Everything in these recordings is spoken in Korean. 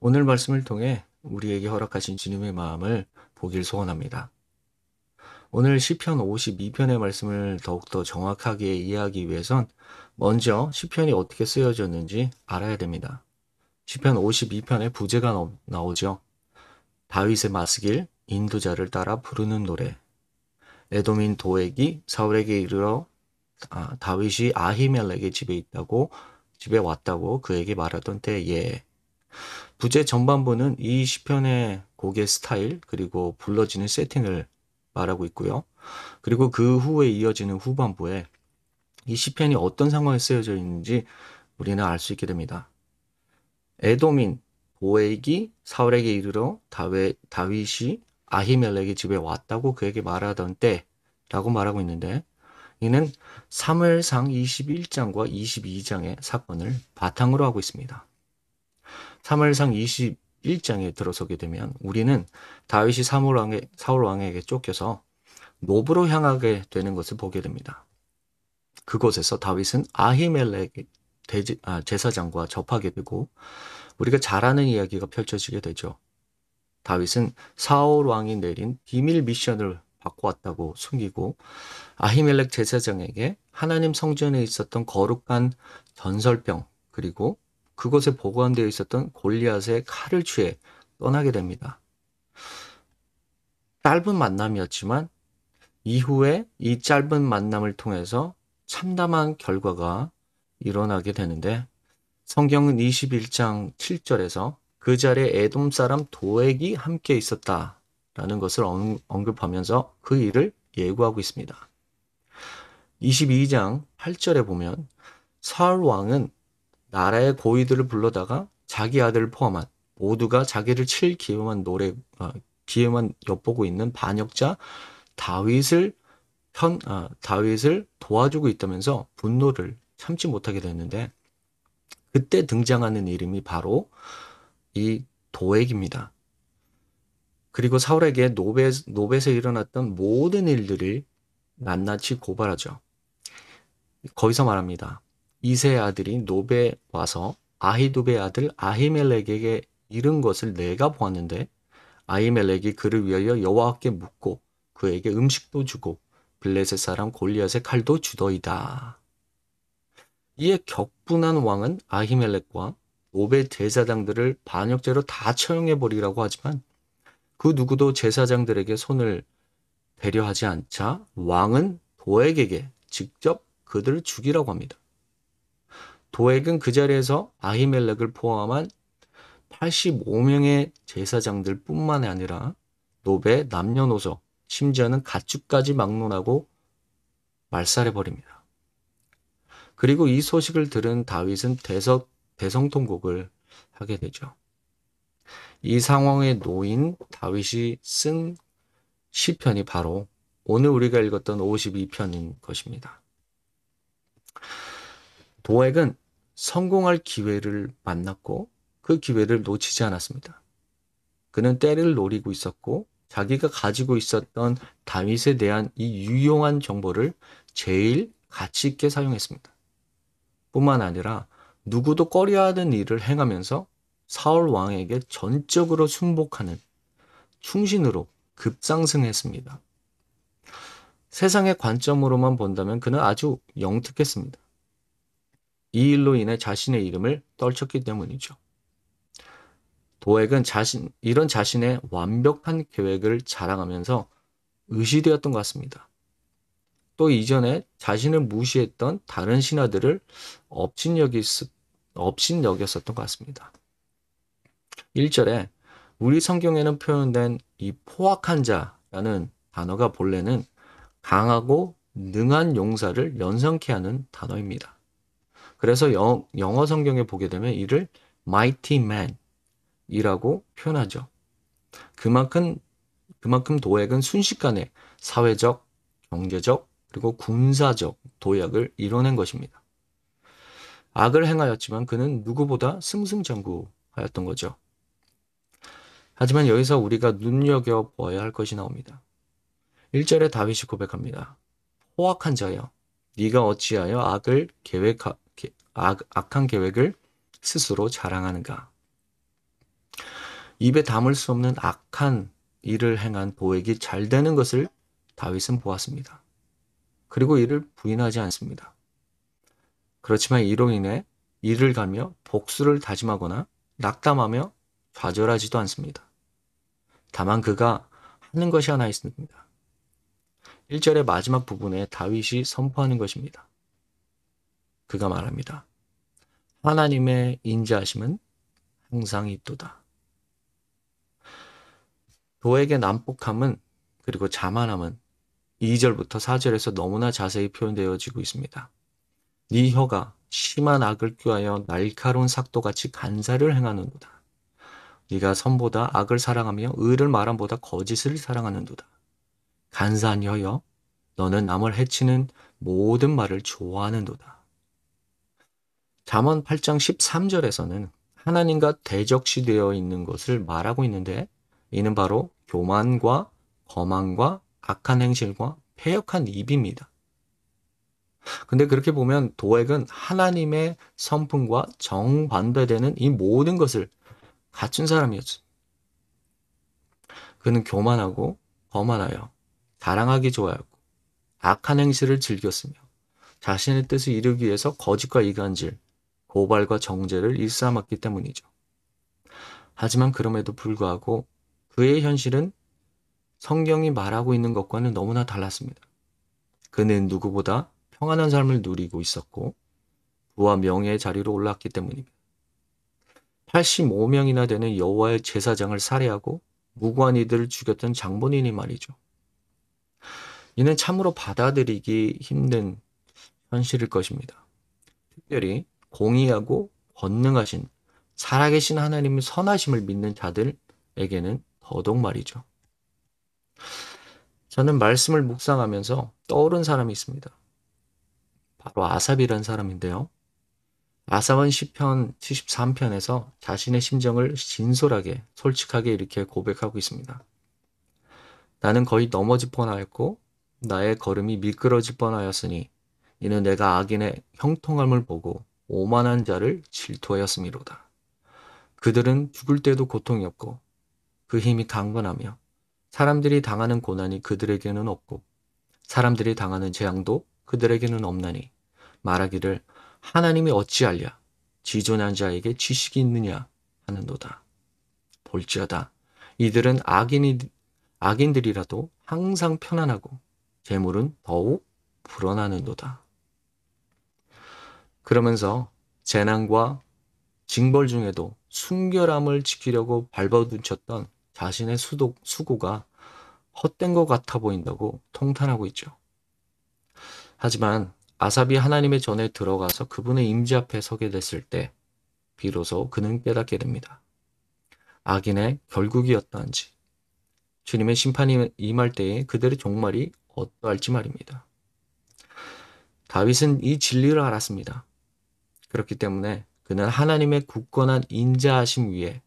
오늘 말씀을 통해 우리에게 허락하신 주님의 마음을 보길 소원합니다. 오늘 시편 52편의 말씀을 더욱더 정확하게 이해하기 위해선 먼저 시편이 어떻게 쓰여졌는지 알아야 됩니다. 시편 52편에 부제가 나오죠. 다윗의 마스길, 인도자를 따라 부르는 노래. 에도민 도액이 사울에게 이르러 아, 다윗이 아히멜렉의 집에 있다고 집에 왔다고 그에게 말하던 때에 부제 전반부는 이 시편의 곡의 스타일 그리고 불러지는 세팅을 말하고 있고요. 그리고 그 후에 이어지는 후반부에 이 시편이 어떤 상황에 쓰여져 있는지 우리는 알 수 있게 됩니다. 에도민 보액이 사울에게 이르러 다웨, 다윗이 아히멜렉의 집에 왔다고 그에게 말하던 때라고 말하고 있는데 이는 3월상 21장과 22장의 사건을 바탕으로 하고 있습니다. 3월상 21장에 들어서게 되면 우리는 다윗이 사울 왕에, 사울 왕에게 쫓겨서 노브로 향하게 되는 것을 보게 됩니다. 그곳에서 다윗은 아히멜렉 아, 제사장과 접하게 되고 우리가 잘 아는 이야기가 펼쳐지게 되죠. 다윗은 사울 왕이 내린 비밀 미션을 받고 왔다고 숨기고 아히멜렉 제사장에게 하나님 성전에 있었던 거룩한 전설병 그리고 그곳에 보관되어 있었던 골리앗의 칼을 취해 떠나게 됩니다. 짧은 만남이었지만 이후에 이 짧은 만남을 통해서 참담한 결과가 일어나게 되는데 성경은 21장 7절에서 그 자리에 에돔 사람 도액이 함께 있었다라는 것을 언급하면서 그 일을 예고하고 있습니다. 22장 8절에 보면 사울 왕은 나라의 고위들을 불러다가 자기 아들을 포함한 모두가 자기를 칠 기회만 노래 어, 기회만 엿보고 있는 반역자 다윗을 현 아, 다윗을 도와주고 있다면서 분노를 참지 못하게 됐는데 그때 등장하는 이름이 바로 이 도액입니다. 그리고 사울에게 노벳, 노벳에 일어났던 모든 일들을 낱낱이 고발하죠. 거기서 말합니다. 이세의 아들이 노베 와서 아히두베 아들 아히멜렉에게 이른 것을 내가 보았는데 아히멜렉이 그를 위하여 여호와께 묻고 그에게 음식도 주고 블레셋 사람 골리앗의 칼도 주더이다. 이에 격분한 왕은 아히멜렉과 노베 제사장들을 반역죄로 다 처형해 버리라고 하지만 그 누구도 제사장들에게 손을 배려하지 않자 왕은 도액에게 직접 그들을 죽이라고 합니다. 도액은 그 자리에서 아히멜렉을 포함한 85명의 제사장들 뿐만 아니라 노베 남녀노소 심지어는 가축까지 막론하고 말살해 버립니다. 그리고 이 소식을 들은 다윗은 대성, 대성통곡을 하게 되죠. 이 상황에 놓인 다윗이 쓴 시편이 바로 오늘 우리가 읽었던 52편인 것입니다. 도액은 성공할 기회를 만났고 그 기회를 놓치지 않았습니다. 그는 때를 노리고 있었고 자기가 가지고 있었던 다윗에 대한 이 유용한 정보를 제일 가치 있게 사용했습니다. 뿐만 아니라 누구도 꺼려하는 일을 행하면서 사울 왕에게 전적으로 순복하는 충신으로 급상승했습니다. 세상의 관점으로만 본다면 그는 아주 영특했습니다. 이 일로 인해 자신의 이름을 떨쳤기 때문이죠. 도액은 자신, 이런 자신의 완벽한 계획을 자랑하면서 의시되었던 것 같습니다. 또 이전에 자신을 무시했던 다른 신하들을 업신여기, 업신여겼었던 것 같습니다. 1절에 우리 성경에는 표현된 이 포악한 자라는 단어가 본래는 강하고 능한 용사를 연상케 하는 단어입니다. 그래서 영, 영어 성경에 보게 되면 이를 mighty man 이라고 표현하죠. 그만큼, 그만큼 도액은 순식간에 사회적, 경제적, 그리고 군사적 도약을 이뤄낸 것입니다. 악을 행하였지만 그는 누구보다 승승장구하였던 거죠. 하지만 여기서 우리가 눈여겨 보아야 할 것이 나옵니다. 1절에 다윗이 고백합니다. 포악한 자여, 네가 어찌하여 악을 계획하, 악, 악한 계획을 스스로 자랑하는가. 입에 담을 수 없는 악한 일을 행한 도액이 잘 되는 것을 다윗은 보았습니다. 그리고 이를 부인하지 않습니다. 그렇지만 이로 인해 이를 가며 복수를 다짐하거나 낙담하며 좌절하지도 않습니다. 다만 그가 하는 것이 하나 있습니다. 1절의 마지막 부분에 다윗이 선포하는 것입니다. 그가 말합니다. 하나님의 인자하심은 항상 있도다. 도에게 난폭함은 그리고 자만함은 2절부터 4절에서 너무나 자세히 표현되어지고 있습니다. 네 혀가 심한 악을 꾀하여 날카로운 삭도같이 간사를 행하는도다. 네가 선보다 악을 사랑하며 의를 말함보다 거짓을 사랑하는도다. 간사한 혀여, 너는 남을 해치는 모든 말을 좋아하는도다. 잠언 8장 13절에서는 하나님과 대적시 되어 있는 것을 말하고 있는데 이는 바로 교만과 거만과 악한 행실과 폐역한 입입니다. 근데 그렇게 보면 도액은 하나님의 선풍과 정반대되는 이 모든 것을 갖춘 사람이었죠. 그는 교만하고 거만하여 자랑하기 좋아하고 악한 행실을 즐겼으며 자신의 뜻을 이루기 위해서 거짓과 이간질, 고발과 정죄를 일삼았기 때문이죠. 하지만 그럼에도 불구하고 그의 현실은 성경이 말하고 있는 것과는 너무나 달랐습니다. 그는 누구보다 평안한 삶을 누리고 있었고 부와 명예의 자리로 올랐기 때문입니다. 85명이나 되는 여호와의 제사장을 살해하고 무고한 이들을 죽였던 장본인이 말이죠. 이는 참으로 받아들이기 힘든 현실일 것입니다. 특별히 공의하고 권능하신 살아계신 하나님의 선하심을 믿는 자들에게는 더더욱 말이죠. 저는 말씀을 묵상하면서 떠오른 사람이 있습니다. 바로 아삽이라는 사람인데요. 아삽은 시편 73편에서 자신의 심정을 진솔하게 솔직하게 이렇게 고백하고 있습니다. 나는 거의 넘어질 뻔하였고 나의 걸음이 미끄러질 뻔하였으니 이는 내가 악인의 형통함을 보고 오만한 자를 질투하였음이로다. 그들은 죽을 때도 고통이 없고 그 힘이 강건하며 사람들이 당하는 고난이 그들에게는 없고 사람들이 당하는 재앙도 그들에게는 없나니 말하기를 하나님이 어찌하랴 지존한 자에게 지식이 있느냐 하는도다. 볼지어다 이들은 악인이 악인들이라도 항상 편안하고 재물은 더욱 불어나는도다. 그러면서 재난과 징벌 중에도 순결함을 지키려고 발버둥쳤던 자신의 수도, 수고가 헛된 것 같아 보인다고 통탄하고 있죠. 하지만 아삽이 하나님의 전에 들어가서 그분의 임재 앞에 서게 됐을 때 비로소 그는 깨닫게 됩니다. 악인의 결국이었다는지 주님의 심판이 임할 때에 그들의 종말이 어떠할지 말입니다. 다윗은 이 진리를 알았습니다. 그렇기 때문에 그는 하나님의 굳건한 인자하심 위에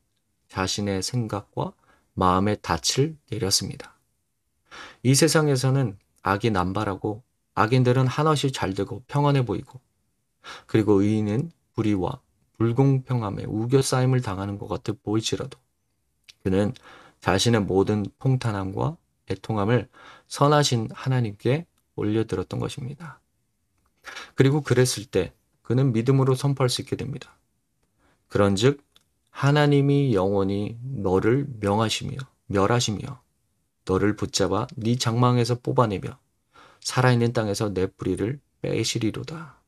자신의 생각과 마음의 닻을 내렸습니다. 이 세상에서는 악이 남발하고 악인들은 한없이 잘되고 평안해 보이고 그리고 의인은 불의와 불공평함에 우겨싸임을 당하는 것 같아 보일지라도 그는 자신의 모든 통탄함과 애통함을 선하신 하나님께 올려들었던 것입니다. 그리고 그랬을 때 그는 믿음으로 선포할 수 있게 됩니다. 그런즉 하나님이 영원히 너를 명하시며 멸하시며 너를 붙잡아 네 장망에서 뽑아내며 살아있는 땅에서 내 뿌리를 빼시리로다.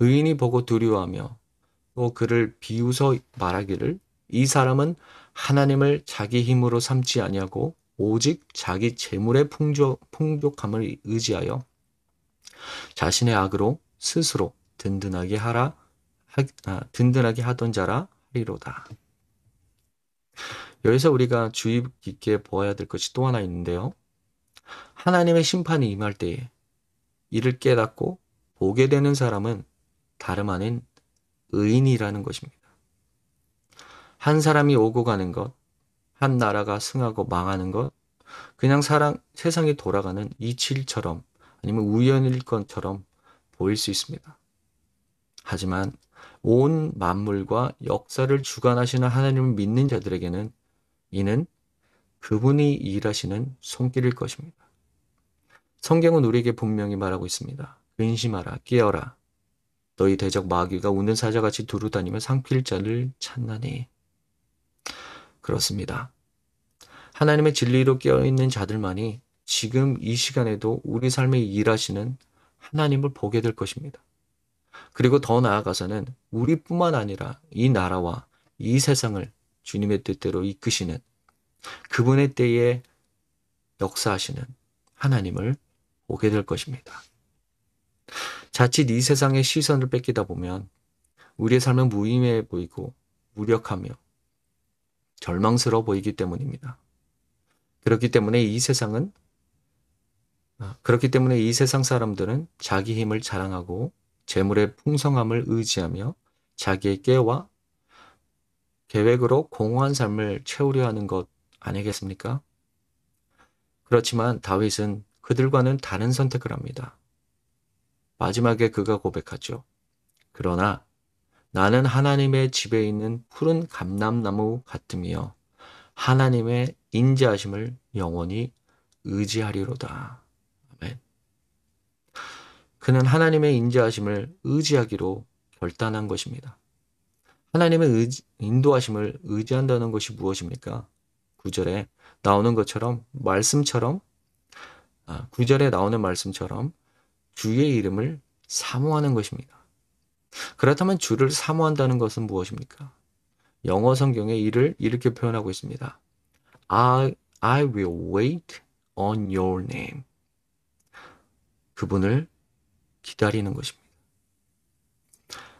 의인이 보고 두려워하며 또 그를 비웃어 말하기를 이 사람은 하나님을 자기 힘으로 삼지 아니하고 오직 자기 재물의 풍족, 풍족함을 의지하여 자신의 악으로 스스로 든든하게 하라 하, 아, 든든하게 하던 자라 하리로다. 여기서 우리가 주의 깊게 보아야 될 것이 또 하나 있는데요. 하나님의 심판이 임할 때에 이를 깨닫고 보게 되는 사람은 다름 아닌 의인이라는 것입니다. 한 사람이 오고 가는 것, 한 나라가 승하고 망하는 것, 그냥 사랑, 세상이 돌아가는 이치일처럼 아니면 우연일 것처럼 보일 수 있습니다. 하지만 온 만물과 역사를 주관하시는 하나님을 믿는 자들에게는 이는 그분이 일하시는 손길일 것입니다. 성경은 우리에게 분명히 말하고 있습니다. 근심하라, 깨어라. 너희 대적 마귀가 우는 사자같이 두루다니며 상필 자를 찾나니. 그렇습니다. 하나님의 진리로 깨어있는 자들만이 지금 이 시간에도 우리 삶에 일하시는 하나님을 보게 될 것입니다. 그리고 더 나아가서는 우리뿐만 아니라 이 나라와 이 세상을 주님의 뜻대로 이끄시는 그분의 때에 역사하시는 하나님을 보게 될 것입니다. 자칫 이 세상의 시선을 뺏기다 보면 우리의 삶은 무의미해 보이고 무력하며 절망스러워 보이기 때문입니다. 그렇기 때문에 이 세상은 아, 그렇기 때문에 이 세상 사람들은 자기 힘을 자랑하고 재물의 풍성함을 의지하며 자기의 깨와 계획으로 공허한 삶을 채우려 하는 것 아니겠습니까? 그렇지만 다윗은 그들과는 다른 선택을 합니다. 마지막에 그가 고백하죠. 그러나 나는 하나님의 집에 있는 푸른 감람나무 같으며 하나님의 인자하심을 영원히 의지하리로다. 그는 하나님의 인자하심을 의지하기로 결단한 것입니다. 하나님의 의지, 인도하심을 의지한다는 것이 무엇입니까? 구절에 나오는 것처럼 말씀처럼 아, 구절에 나오는 말씀처럼 주의 이름을 사모하는 것입니다. 그렇다면 주를 사모한다는 것은 무엇입니까? 영어 성경에 이를 이렇게 표현하고 있습니다. I, I will wait on your name. 그분을 기다리는 것입니다.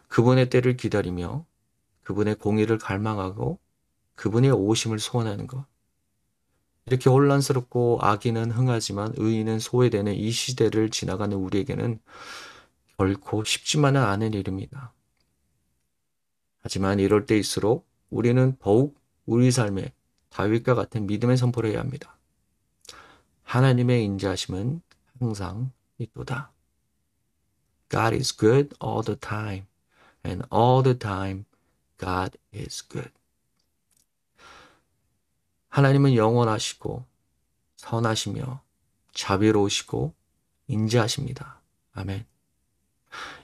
그분의 때를 기다리며 그분의 공의를 갈망하고 그분의 오심을 소원하는 것. 이렇게 혼란스럽고 악인은 흥하지만 의인은 소외되는 이 시대를 지나가는 우리에게는 결코 쉽지만은 않은 일입니다. 하지만 이럴 때일수록 우리는 더욱 우리 삶에 다윗과 같은 믿음의 선포를 해야 합니다. 하나님의 인자하심은 항상 있도다. God is good all the time, and all the time God is good. 하나님은 영원하시고 선하시며 자비로우시고 인자하십니다. 아멘.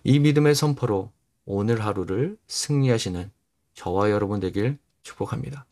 이 믿음의 선포로 오늘 하루를 승리하시는 저와 여러분 되길 축복합니다.